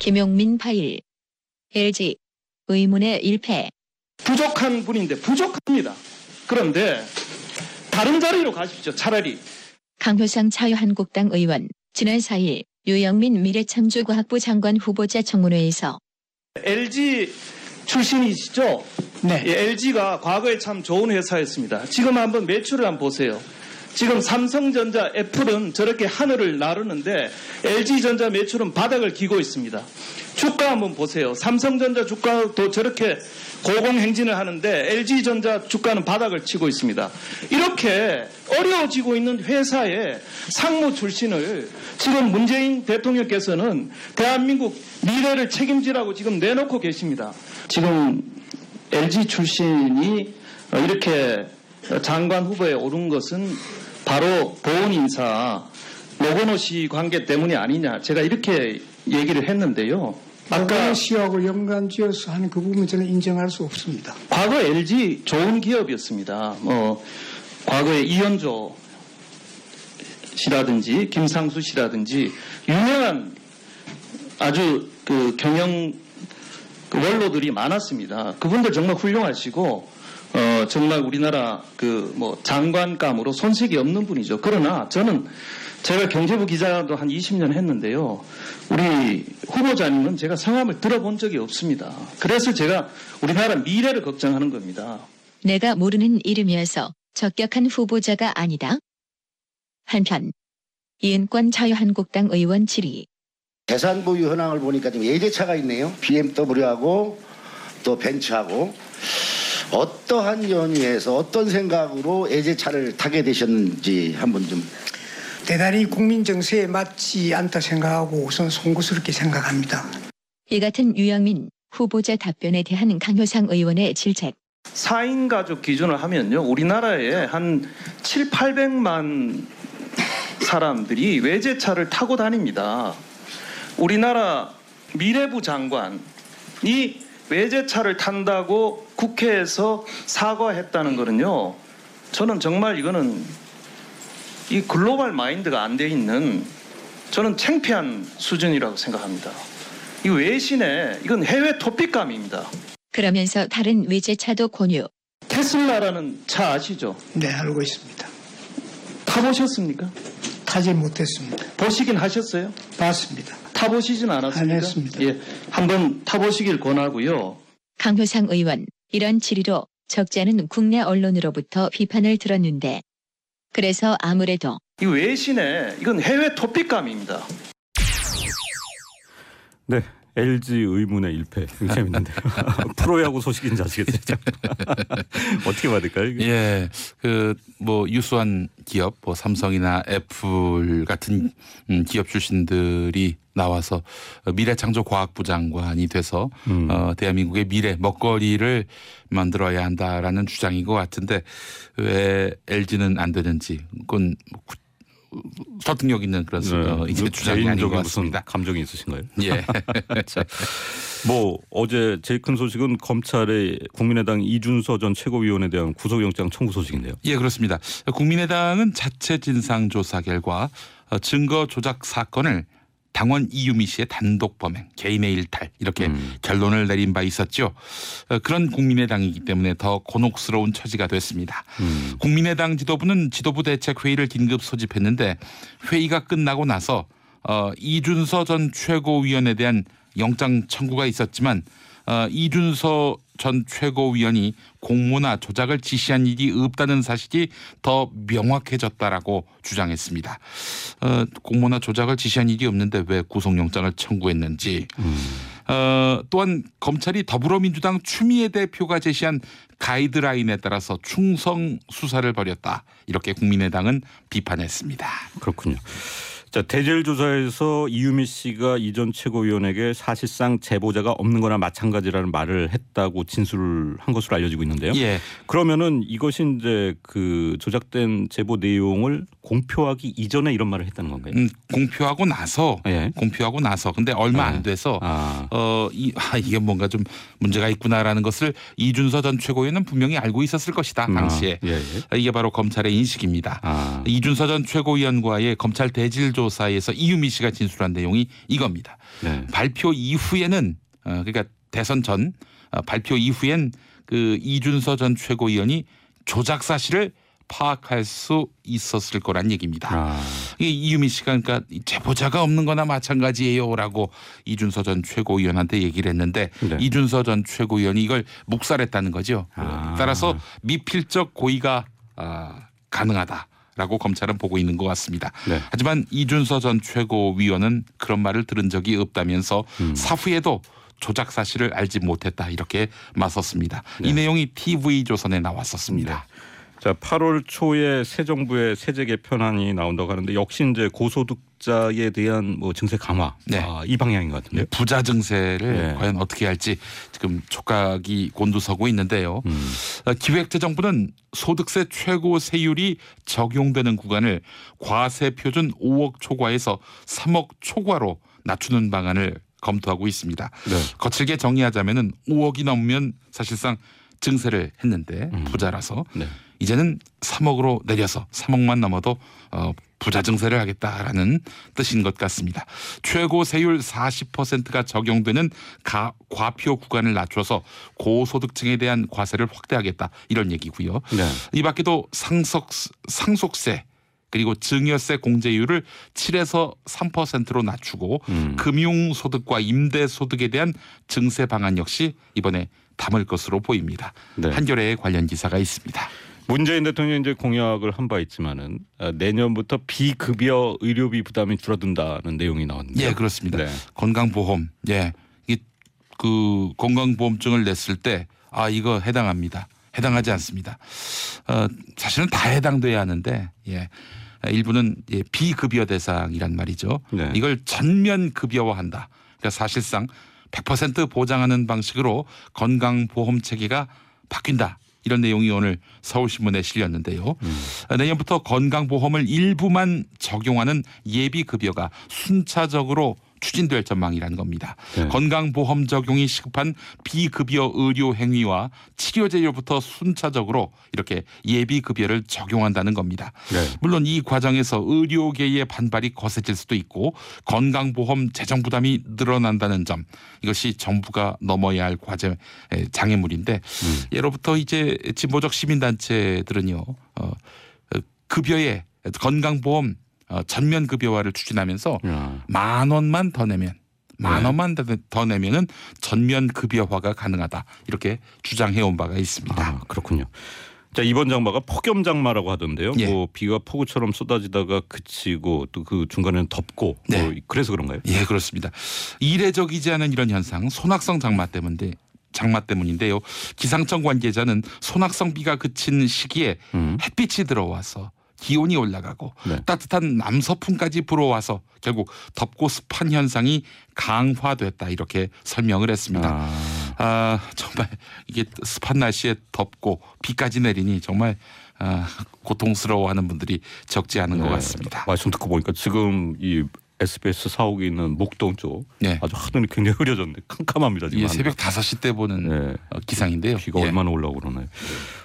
김용민 파일. LG 의문의 1패. 부족한 분인데 부족합니다. 그런데 다른 자리로 가십시오. 차라리. 강효상 자유한국당 의원. 지난 4일 유영민 미래창조과학부 장관 후보자 청문회에서 LG 출신이시죠? 네. LG가 과거에 참 좋은 회사였습니다. 지금 한번 매출을 한번 보세요. 지금 삼성전자, 애플은 저렇게 하늘을 나르는데 LG전자 매출은 바닥을 기고 있습니다. 주가 한번 보세요. 삼성전자 주가도 저렇게 고공행진을 하는데 LG전자 주가는 바닥을 치고 있습니다. 이렇게 어려워지고 있는 회사의 상무 출신을 지금 문재인 대통령께서는 대한민국 미래를 책임지라고 지금 내놓고 계십니다. 지금 LG 출신이 이렇게 장관 후보에 오른 것은 바로 보훈 인사 로건호 씨 관계 때문이 아니냐 제가 이렇게 얘기를 했는데요. 아까 아까 씨하고 연관지어서 하는 그 부분 저는 인정할 수 없습니다. 과거 LG 좋은 기업이었습니다. 뭐 과거에 이현조 씨라든지 김상수 씨라든지 유명한 아주 그 경영 그 원로들이 많았습니다. 그분들 정말 훌륭하시고 어 정말 우리나라 그 뭐 장관감으로 손색이 없는 분이죠. 그러나 저는 제가 경제부 기자도 한 20년 했는데요. 우리 후보자님은 제가 성함을 들어본 적이 없습니다. 그래서 제가 우리나라 미래를 걱정하는 겁니다. 내가 모르는 이름이어서 적격한 후보자가 아니다. 한편 이은권 자유한국당 의원 질의. 재산 보유 현황을 보니까 지금 예제차가 있네요. BMW하고 또 벤츠하고 어떠한 연유에서 어떤 생각으로 예제차를 타게 되셨는지 한번 좀 대단히 국민 정서에 맞지 않다 생각하고 우선 송구스럽게 생각합니다. 이 같은 유영민 후보자 답변에 대한 강효상 의원의 질책. 4인 가족 기준을 하면요. 우리나라에 한 7, 800만 사람들이 외제차를 타고 다닙니다. 우리나라 미래부 장관이 외제차를 탄다고 국회에서 사과했다는 거는요. 저는 정말 이거는 이 글로벌 마인드가 안 돼 있는 저는 창피한 수준이라고 생각합니다. 이 외신에 이건 해외 토픽감입니다. 그러면서 다른 외제차도 권유. 테슬라라는 차 아시죠? 네, 알고 있습니다. 타보셨습니까? 타지 못했습니다. 보시긴 하셨어요? 봤습니다. 타보시진 않았습니까? 안 했습니다. 예, 한번 타보시길 권하고요. 강효상 의원 이런 질의로 않은 국내 언론으로부터 비판을 들었는데 그래서 아무래도 이 외신에 이건 해외 토픽감입니다. 네. LG 의문의 1패. 굉장히 재밌는데요. 프로야구 소식인지 아시겠죠? 어떻게 받을까요? 예, 그 뭐 유수한 기업, 뭐 삼성이나 애플 같은 음, 기업 출신들이 나와서 미래창조 과학부 장관이 돼서 음. 어, 대한민국의 미래 먹거리를 만들어야 한다라는 주장인 것 같은데 왜 LG는 안 되는지 그건 구- 설득력 있는 그런 어, 이제 그 주장이 아닌 것 개인적인 무슨 같습니다. 감정이 있으신가요? 예. 뭐 어제 제일 큰 소식은 검찰의 국민의당 이준서 전 최고위원에 대한 구속영장 청구 소식인데요. 예, 그렇습니다. 국민의당은 자체 진상조사 결과 어, 증거 조작 사건을 당원 이유미 씨의 단독 범행, 개인의 일탈 이렇게 음. 결론을 내린 바 있었죠. 어, 그런 국민의당이기 때문에 더 곤혹스러운 처지가 됐습니다. 음. 국민의당 지도부는 지도부 대책 회의를 긴급 소집했는데 회의가 끝나고 나서 어, 이준서 전 최고위원에 대한 영장 청구가 있었지만 어, 이준서 전 최고위원이 공모나 조작을 지시한 일이 없다는 사실이 더 명확해졌다라고 주장했습니다. 어, 공모나 조작을 지시한 일이 없는데 왜 구속영장을 청구했는지 어, 또한 검찰이 더불어민주당 추미애 대표가 제시한 가이드라인에 따라서 충성 수사를 벌였다 이렇게 국민의당은 비판했습니다. 그렇군요. 자, 대질 조사에서 이유미 씨가 이전 최고위원에게 사실상 제보자가 없는 거나 마찬가지라는 말을 했다고 진술을 한 것으로 알려지고 있는데요. 예, 그러면은 이것이 이제 그 조작된 제보 내용을 공표하기 이전에 이런 말을 했다는 건가요? 음, 공표하고 나서 예. 공표하고 나서 근데 얼마 네. 안 돼서 아, 어, 이, 아, 이게 뭔가 좀 문제가 있구나라는 것을 이준서 전 최고위원은 분명히 알고 있었을 것이다 당시에 아, 예, 예. 이게 바로 검찰의 인식입니다. 아, 이준서 전 최고위원과의 검찰 대질 여론조사에서 이유미 씨가 진술한 내용이 이겁니다. 네. 발표 이후에는 어, 그러니까 대선 전 어, 발표 이후엔 그 이준서 전 최고위원이 조작 사실을 파악할 수 있었을 거란 얘기입니다. 아, 이 이유미 씨가 그러니까 제보자가 없는 거나 마찬가지예요라고 이준서 전 최고위원한테 얘기를 했는데 네. 이준서 전 최고위원이 이걸 묵살했다는 거죠. 아. 따라서 미필적 고의가 아, 가능하다 라고 검찰은 보고 있는 것 같습니다. 네. 하지만 이준서 전 최고위원은 그런 말을 들은 적이 없다면서 음. 사후에도 조작 사실을 알지 못했다 이렇게 맞섰습니다. 네. 이 내용이 TV 조선에 나왔었습니다. 자, 8월 초에 새 정부의 세제 개편안이 나온다고 하는데 역시 이제 고소득자에 대한 뭐 증세 강화 네. 아, 이 방향인 것 같은데요. 부자 증세를 네. 과연 어떻게 할지 지금 촉각이 곤두서고 있는데요. 음. 어, 기획재정부는 소득세 최고 세율이 적용되는 구간을 과세 표준 5억 초과에서 3억 초과로 낮추는 방안을 검토하고 있습니다. 네. 거칠게 정리하자면은 5억이 넘으면 사실상 증세를 했는데 음. 부자라서 네. 이제는 3억으로 내려서 3억만 넘어도 어, 부자 증세를 하겠다라는 뜻인 것 같습니다. 최고 세율 40%가 적용되는 가, 과표 구간을 낮춰서 고소득층에 대한 과세를 확대하겠다 이런 얘기고요. 네. 이 밖에도 상속 상속세 그리고 증여세 공제율을 7에서 3%로 낮추고 음. 금융소득과 임대소득에 대한 증세 방안 역시 이번에 담을 것으로 보입니다. 네. 한겨레에 관련 기사가 있습니다. 문재인 대통령이 이제 공약을 한 바 있지만은 아, 내년부터 비급여 의료비 부담이 줄어든다는 내용이 나왔는데. 예, 그렇습니다. 네. 건강보험, 예, 이그 건강보험증을 냈을 때 아 이거 해당합니다. 해당하지 않습니다. 어, 사실은 다 해당돼야 하는데 예. 일부는 예, 비급여 대상이란 말이죠. 네. 이걸 전면 급여화한다. 그러니까 사실상 100% 보장하는 방식으로 건강보험 체계가 바뀐다. 이런 내용이 오늘 서울신문에 실렸는데요. 음. 내년부터 건강보험을 일부만 적용하는 예비급여가 순차적으로 추진될 전망이라는 겁니다. 네. 건강보험 적용이 시급한 비급여 의료 행위와 치료제료부터 순차적으로 이렇게 예비급여를 적용한다는 겁니다. 네. 물론 이 과정에서 의료계의 반발이 거세질 수도 있고 건강보험 재정 부담이 늘어난다는 점 이것이 정부가 넘어야 할 과제 에, 장애물인데 음. 예로부터 이제 진보적 시민단체들은요 어, 어, 급여에 건강보험 어, 전면 급여화를 추진하면서 야. 만 원만 더 내면 만 네. 원만 더- 더 내면은 전면 급여화가 가능하다 이렇게 주장해 온 바가 있습니다. 아, 그렇군요. 자 이번 장마가 폭염 장마라고 하던데요. 예. 뭐 비가 폭우처럼 쏟아지다가 그치고 또 그 중간에는 덥고 네. 뭐 그래서 그런가요? 예, 그렇습니다. 이례적이지 않은 이런 현상, 소낙성 장마 때문인데 장마 때문인데요. 기상청 관계자는 소낙성 비가 그친 시기에 음. 햇빛이 들어와서 기온이 올라가고 네. 따뜻한 남서풍까지 불어와서 결국 덥고 습한 현상이 강화됐다 이렇게 설명을 했습니다. 아, 아 정말 이게 습한 날씨에 덥고 비까지 내리니 정말 아, 고통스러워하는 분들이 적지 않은 것 네. 같습니다. 말씀 듣고 보니까 지금 이 SBS 사옥에 있는 목동 쪽 네. 아주 하늘이 굉장히 흐려졌는데 캄캄합니다 지금. 예. 새벽 5시 때 보는 네. 어, 기상인데요. 비가 예. 얼마나 올라오고 그러나요?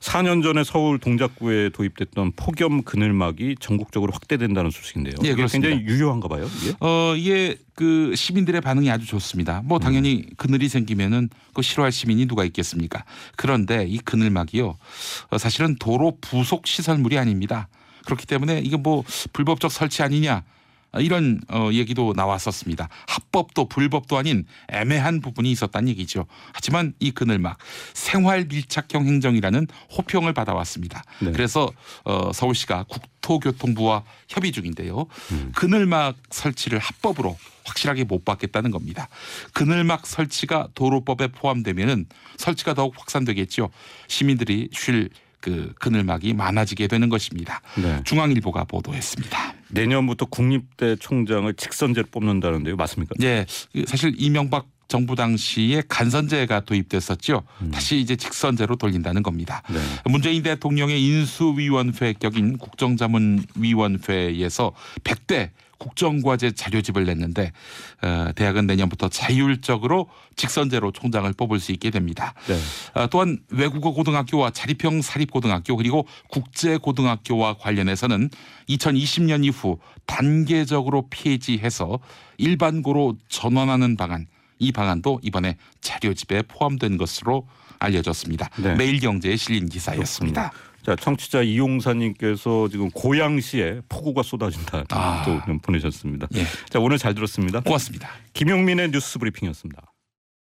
4년 전에 서울 동작구에 도입됐던 폭염 그늘막이 전국적으로 확대된다는 소식인데요. 예, 그렇습니다. 굉장히 유효한가 봐요. 이게? 어, 이게 그 시민들의 반응이 아주 좋습니다. 뭐 당연히 음. 그늘이 생기면은 그 싫어할 시민이 누가 있겠습니까? 그런데 이 그늘막이요. 어, 사실은 도로 부속 시설물이 아닙니다. 그렇기 때문에 이게 뭐 불법적 설치 아니냐 아, 이런 어, 얘기도 나왔었습니다. 합법도 불법도 아닌 애매한 부분이 있었다는 얘기죠. 하지만 이 그늘막 생활 밀착형 행정이라는 호평을 받아왔습니다. 네. 그래서 어, 서울시가 국토교통부와 협의 중인데요. 음. 그늘막 설치를 합법으로 확실하게 못 받겠다는 겁니다. 그늘막 설치가 도로법에 포함되면은 설치가 더욱 확산되겠죠. 시민들이 쉴 그 그늘막이 많아지게 되는 것입니다. 네. 중앙일보가 보도했습니다. 내년부터 국립대 총장을 직선제로 뽑는다는데요. 맞습니까? 예, 사실 이명박 정부 당시에 간선제가 도입됐었죠. 음. 다시 이제 직선제로 돌린다는 겁니다. 네. 문재인 대통령의 인수위원회 격인 국정자문위원회에서 100대 국정과제 자료집을 냈는데 어, 대학은 내년부터 자율적으로 직선제로 총장을 뽑을 수 있게 됩니다. 네. 어, 또한 외국어 고등학교와 자립형 사립고등학교 그리고 국제고등학교와 관련해서는 2020년 이후 단계적으로 폐지해서 일반고로 전환하는 방안 이 방안도 이번에 자료집에 포함된 것으로 알려졌습니다. 네. 매일경제에 실린 기사였습니다. 자, 청취자 이용사님께서 지금 고양시에 폭우가 쏟아진다. 아. 또 보내셨습니다. 예. 자, 오늘 잘 들었습니다. 고맙습니다. 김용민의 뉴스 브리핑이었습니다.